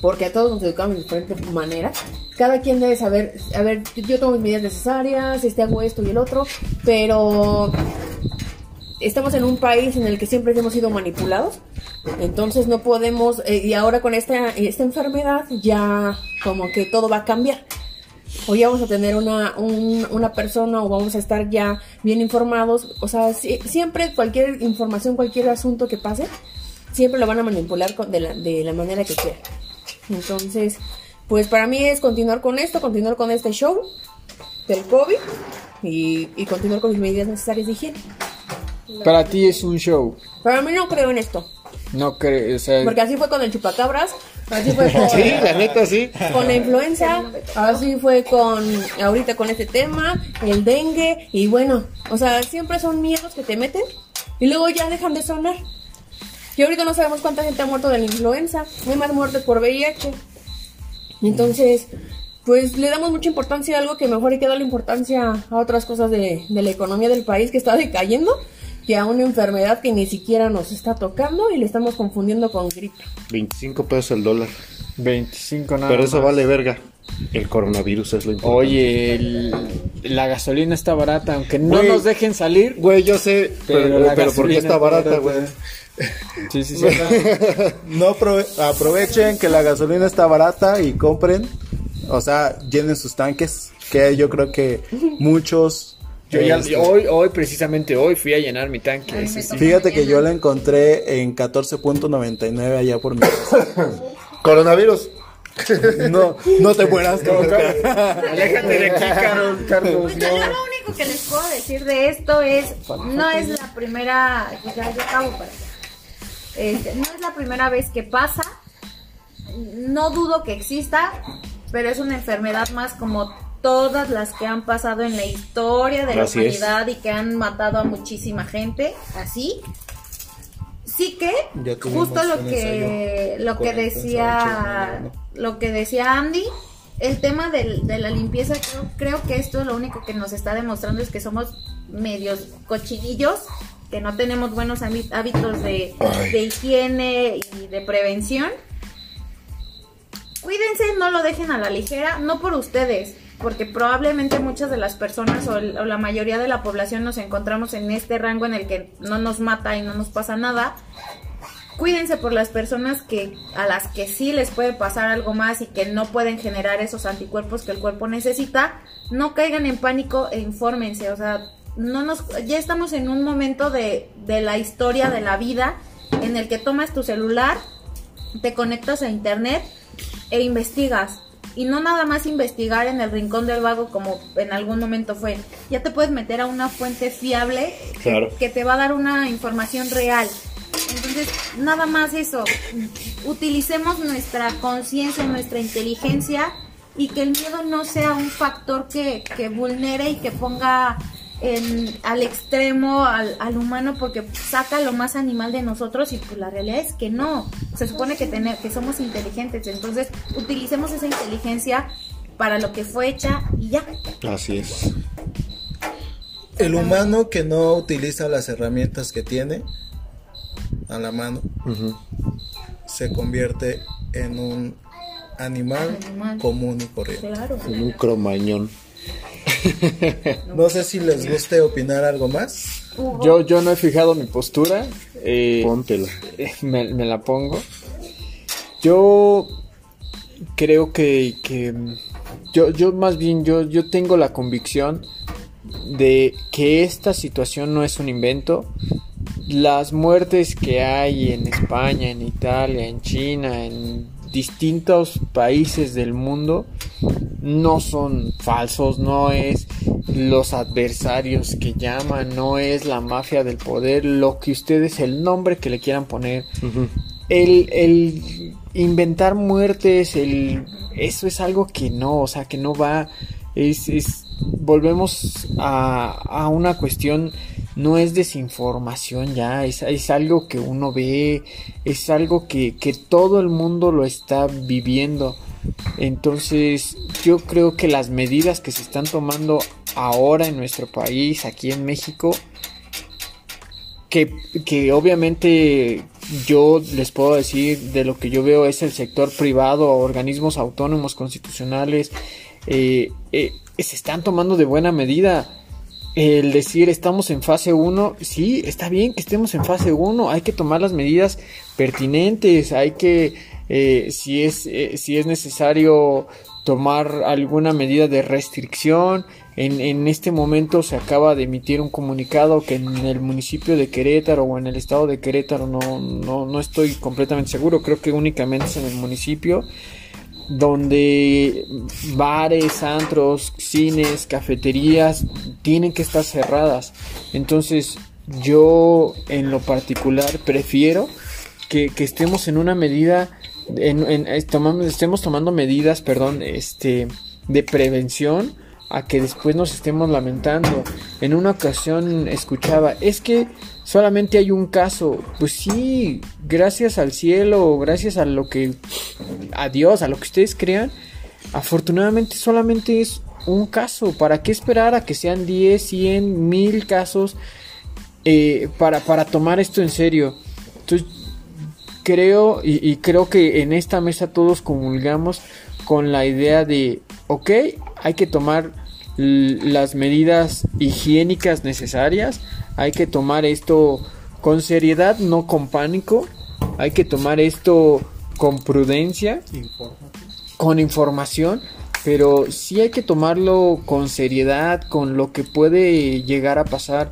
porque a todos nos educamos de diferentes maneras. Cada quien debe saber, a ver, yo tomo mis medidas necesarias, este hago esto y el otro, pero estamos en un país en el que siempre hemos sido manipulados, entonces no podemos, eh, y ahora con esta, esta enfermedad ya como que todo va a cambiar. Ya vamos a tener una, un- una persona o vamos a estar ya bien informados. O sea, si- siempre cualquier información, cualquier asunto que pase, siempre lo van a manipular con- de, la, de la manera que quieran. Entonces, pues para mí es continuar con esto, continuar con este show del COVID y, y continuar con mis medidas necesarias de higiene. Para ti es un show. Para mí no creo en esto. No creo, o sea, Porque así fue con el chupacabras, así fue con, Sí, la neta sí. con la influenza, así fue con ahorita con este tema, el dengue, y bueno, o sea, siempre son miedos que te meten y luego ya dejan de sonar. Y ahorita no sabemos cuánta gente ha muerto de la influenza, hay más muertes por VIH. Entonces, pues le damos mucha importancia a algo que mejor hay que darle importancia a otras cosas de, de la economía del país que está decayendo, que a una enfermedad que ni siquiera nos está tocando y le estamos confundiendo con gripe. 25 pesos el dólar. 25 nada Pero eso más. vale verga. El coronavirus es lo importante. Oye, el- la gasolina está barata, aunque no Güey. nos dejen salir. Güey, yo sé, pero, Pero pero ¿por qué está barata, güey? Sí, sí, sí. No aprove- aprovechen que la gasolina está barata y compren, o sea, llenen sus tanques, que yo creo que muchos... Yo ya- este, hoy, hoy, precisamente hoy, fui a llenar mi tanque. Ay, sí, me sí. tocó. Fíjate que yo la encontré en 14.99 allá por mi casa. Coronavirus. No, no te mueras, cabrón. Aléjate de aquí, Carlos. Pues yo lo único que les puedo decir de esto es, no es la primera, pues ya yo acabo para allá. Este, no es la primera vez que pasa, no dudo que exista, pero es una enfermedad más como todas las que han pasado en la historia de la es. humanidad y que han matado a muchísima gente, así. Sí que justo lo que lo que 40 decía lo que decía Andy el tema de la limpieza creo, creo que esto lo único que nos está demostrando es que somos medios cochinillos que no tenemos buenos hábi- hábitos de, higiene y de prevención cuídense no lo dejen a la ligera no por ustedes porque probablemente muchas de las personas o, el- o la mayoría de la población nos encontramos en este rango en el que no nos mata y no nos pasa nada. Cuídense por las personas que a las que sí les puede pasar algo más y que no pueden generar esos anticuerpos que el cuerpo necesita, no caigan en pánico e infórmense, o sea, no nos ya estamos en un momento de, de la historia de la vida en el que tomas tu celular, te conectas a internet e investigas. Y no nada más investigar en el rincón del vago como en algún momento fue. Ya te puedes meter a una fuente fiable Claro. que te va a dar una información real. Entonces, nada más eso. Utilicemos nuestra conciencia, nuestra inteligencia y que el miedo no sea un factor que, que vulnere y que ponga en- al extremo al, al humano porque saca lo más animal de nosotros y pues la realidad es que no. Se supone que, tener, que somos inteligentes. Entonces, utilicemos esa inteligencia para lo que fue hecha y ya. Así es. El humano que no utiliza las herramientas que tiene a la mano se convierte en un animal Animal. común y corriente. Claro. En un cromañón. No sé si les guste opinar algo más. Yo, yo no he fijado mi postura. eh, Póntela. me, me la pongo. Yo creo que, que yo, yo más bien yo, yo tengo la convicción de que esta situación no es un invento, las muertes que hay en España, en Italia, en China, en distintos países del mundo no son falsos, no es los adversarios que llaman, no es la mafia del poder, lo que ustedes, el nombre que le quieran poner. el, el inventar muertes, el, eso es algo que no, o sea, que no va, es, es volvemos a, a una cuestión no es desinformación ya, es, es algo que uno ve, es algo que, que, todo el mundo lo está viviendo. Entonces yo creo que las medidas que se están tomando ahora en nuestro país, aquí en México, que, que obviamente yo les puedo decir de lo que yo veo es el sector privado, organismos autónomos constitucionales, eh, eh, se están tomando de buena medida el decir estamos en fase 1, sí, está bien que estemos en fase 1, hay que tomar las medidas pertinentes, hay que, eh, si, es, eh, si es necesario tomar alguna medida de restricción, en, en, este momento se acaba de emitir un comunicado que en el municipio de Querétaro o en el estado de Querétaro, no, no, no estoy completamente seguro, creo que únicamente es en el municipio, donde bares, antros, cines, cafeterías tienen que estar cerradas. Entonces yo en lo particular prefiero que, estemos en una medida, en, estemos tomando medidas, perdón, este, de prevención a que después nos estemos lamentando. En una ocasión escuchaba, es que solamente hay un caso. Pues sí, gracias al cielo, gracias a lo que, a Dios, a lo que ustedes crean, afortunadamente solamente es un caso. ¿Para qué esperar a que sean 10, 100, 1000 casos eh, para, para tomar esto en serio? Entonces, creo y, y creo que en esta mesa todos comulgamos con la idea de, ok, hay que tomar las medidas higiénicas necesarias, hay que tomar esto con seriedad, no con pánico, hay que tomar esto con prudencia, con información, pero sí hay que tomarlo con seriedad, con lo que puede llegar a pasar.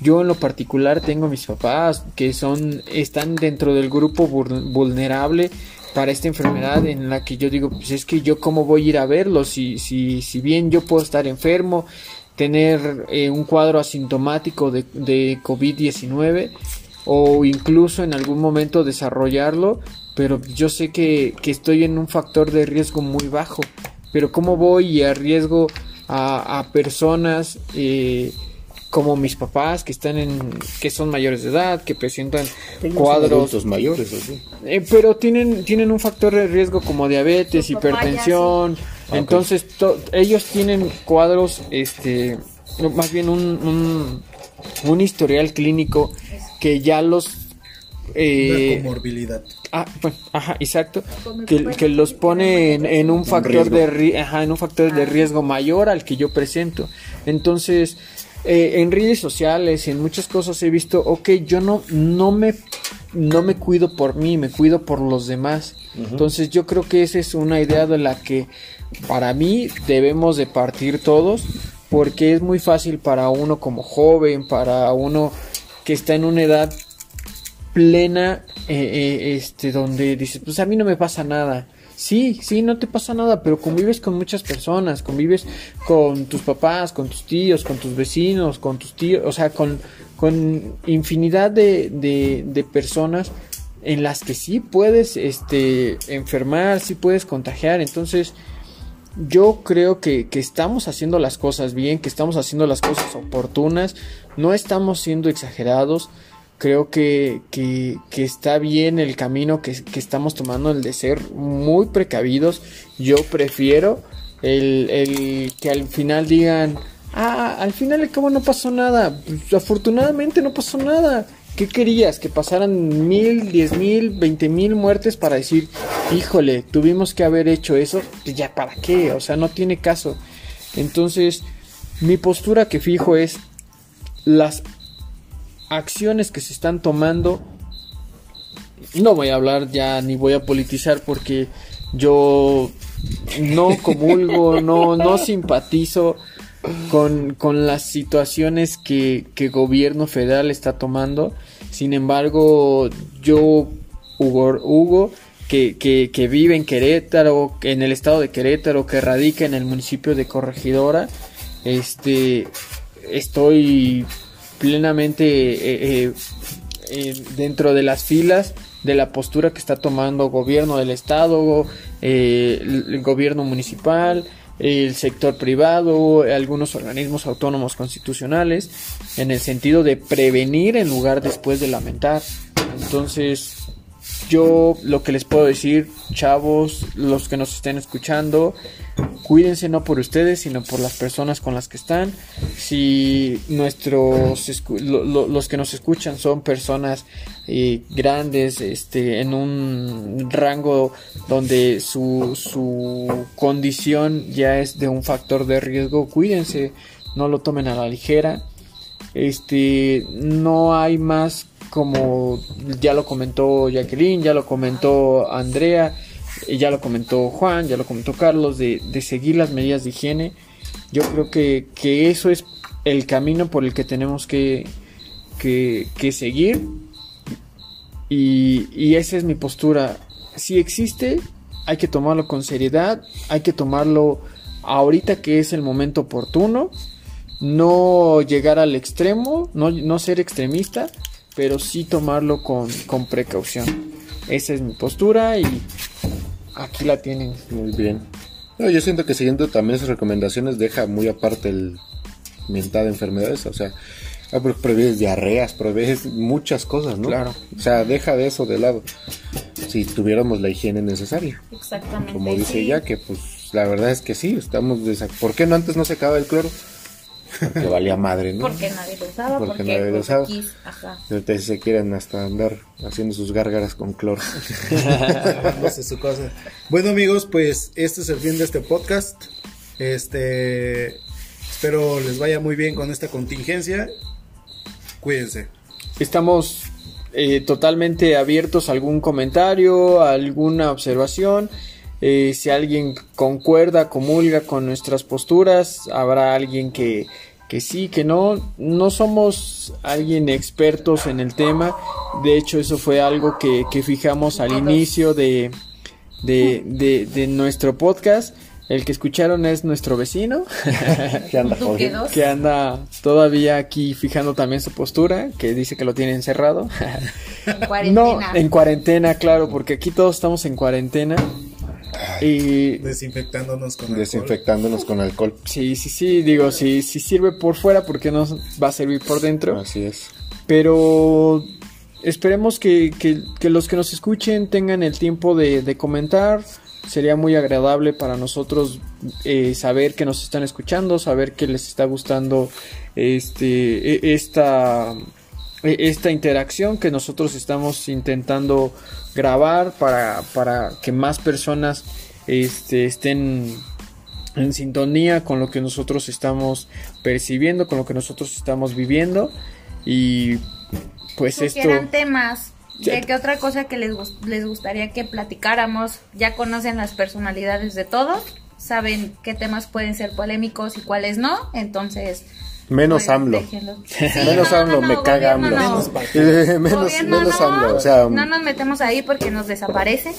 Yo en lo particular tengo mis papás que son están dentro del grupo vulnerable para esta enfermedad en la que yo digo, pues es que yo cómo voy a ir a verlo si, si, si bien yo puedo estar enfermo, tener eh, un cuadro asintomático de, de COVID-19 o incluso en algún momento desarrollarlo, pero yo sé que, que, estoy en un factor de riesgo muy bajo, pero cómo voy y arriesgo a, a personas eh, como mis papás que están en que son mayores de edad que presentan cuadros. mayores así. Eh, pero tienen tienen un factor de riesgo como diabetes hipertensión. entonces ellos tienen cuadros este más bien un, un, un historial clínico que ya los eh, comorbilidad. Ah, bueno, ajá, exacto. Que, que los pone en, en un factor de ajá, en un factor de riesgo mayor al que yo presento. Entonces, eh, en redes sociales, en muchas cosas he visto, ok, yo no, no, me, no me cuido por mí, me cuido por los demás. Entonces yo creo que esa es una idea de la que para mí debemos de partir todos, porque es muy fácil para uno como joven, para uno que está en una edad plena, eh, eh, este, donde dices, pues a mí no me pasa nada. Sí, sí, no te pasa nada, pero convives con muchas personas, convives con tus papás, con tus tíos, con tus vecinos, con tus tíos, o sea, con, con infinidad de, de, de personas en las que sí puedes este, enfermar, sí puedes contagiar. Entonces, yo creo que, que, estamos haciendo las cosas bien, que estamos haciendo las cosas oportunas, no estamos siendo exagerados creo que, que, está bien el camino que, que, estamos tomando, el de ser muy precavidos. Yo prefiero el, el que al final digan, ah, al final cabo no pasó nada. Pues, afortunadamente no pasó nada. ¿Qué querías? ¿Que pasaran mil, diez mil, veinte mil muertes para decir, híjole, tuvimos que haber hecho eso? Pues ya, ¿para qué? O sea, no tiene caso. Entonces, mi postura que fijo es las acciones que se están tomando. No voy a hablar ya ni voy a politizar porque yo no comulgo, no, no simpatizo con, con las situaciones que, que gobierno federal está tomando. Sin embargo, yo, Hugo, Hugo que, que, que vive en Querétaro, en el estado de Querétaro, que radica en el municipio de Corregidora, este, estoy plenamente eh, eh, eh, dentro de las filas de la postura que está tomando gobierno del estado, eh, el, gobierno municipal, el sector privado, algunos organismos autónomos constitucionales, en el sentido de prevenir en lugar después de lamentar. Entonces, yo lo que les puedo decir, chavos, los que nos estén escuchando, cuídense no por ustedes, sino por las personas con las que están. Si nuestros lo- los que nos escuchan son personas eh, grandes, este, en un rango donde su, su condición ya es de un factor de riesgo, cuídense, no lo tomen a la ligera. Este, no hay más como ya lo comentó Jacqueline, ya lo comentó Andrea, y ya lo comentó Juan, ya lo comentó Carlos, de, de seguir las medidas de higiene. Yo creo que, que eso es el camino por el que tenemos que, que, que seguir. Y, y esa es mi postura. Si existe, hay que tomarlo con seriedad, hay que tomarlo ahorita que es el momento oportuno, no llegar al extremo, no, no ser extremista, pero sí tomarlo con, con precaución. Esa es mi postura y aquí la tienen. Muy bien. No, yo siento que siguiendo también esas recomendaciones deja muy aparte el mental de enfermedades, o sea, ah, pues prevés diarreas, prevés muchas cosas, ¿no? Claro. O sea, deja de eso de lado. Si tuviéramos la higiene necesaria. Exactamente. Como dice sí. ella, que pues la verdad es que sí, estamos ¿Por qué no antes no se acaba el cloro? Porque valía madre, ¿no? Porque nadie lo usaba, Porque porque, nadie lo usaba. ajá. Ahorita si se quieren hasta andar haciendo sus gárgaras con cloro. No sé su cosa. Bueno amigos, pues este es el fin de este podcast. Este espero les vaya muy bien con esta contingencia. Cuídense. Estamos eh, totalmente abiertos a algún comentario, a alguna observación. Eh, si alguien concuerda, comulga con nuestras posturas, habrá alguien que, que sí, que no. No somos alguien expertos en el tema. De hecho, eso fue algo que, que fijamos al inicio de, de, de, de nuestro podcast. El que escucharon es nuestro vecino. ¿Qué anda que anda todavía aquí fijando también su postura, que dice que lo tiene encerrado. En no, cuarentena. en cuarentena, claro, porque aquí todos estamos en cuarentena. Y Desinfectándonos con alcohol. Desinfectándonos con alcohol. sí, sí, sí, digo, si, si sirve por fuera, ¿por qué no va a servir por dentro? Así es. Pero esperemos que, que- que los que nos escuchen tengan el tiempo de, de comentar. Sería muy agradable para nosotros eh, saber que nos están escuchando, saber que les está gustando este e- esta esta interacción que nosotros estamos intentando grabar para, para que más personas este, estén en sintonía con lo que nosotros estamos percibiendo, con lo que nosotros estamos viviendo y pues esto Sugieran temas. Sí. ¿De qué otra cosa que les, les gustaría que platicáramos? Ya conocen las personalidades de todos, saben qué temas pueden ser polémicos y cuáles no, entonces... Menos pues, AMLO. déjenlo. Menos no, AMLO, no, me caga AMLO. no. Eh, menos menos no, AMLO. O sea, no nos metemos ahí porque nos desaparece.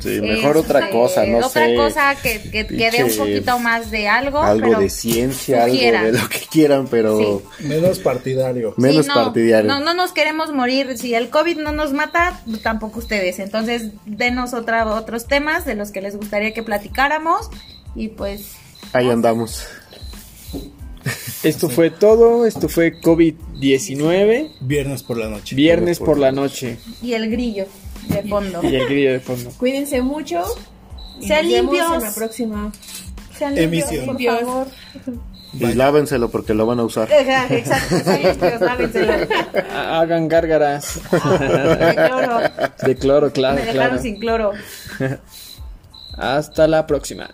sí, mejor otra Este, cosa, no otra sé. cosa que, que, que dé un poquito más de algo. algo pero de ciencia, sugieran. algo de lo que quieran, pero Menos partidario. menos Sí, no, partidario. No, no nos queremos morir. Si el COVID no nos mata, tampoco ustedes. Entonces, denos otra, otros temas de los que les gustaría que platicáramos. Y pues, Ahí andamos. esto fue todo, esto fue COVID-19, Viernes por la noche. viernes por la noche y el grillo de fondo. y el grillo de fondo. Cuídense mucho. y Sean nos vemos limpios. en la próxima. Sean limpios, Emisión. por favor. Y lávenselo porque lo van a usar. Exacto, lávenselo. Hagan gárgaras De cloro. de cloro, claro, Me dejaron claro. sin cloro. Hasta la próxima.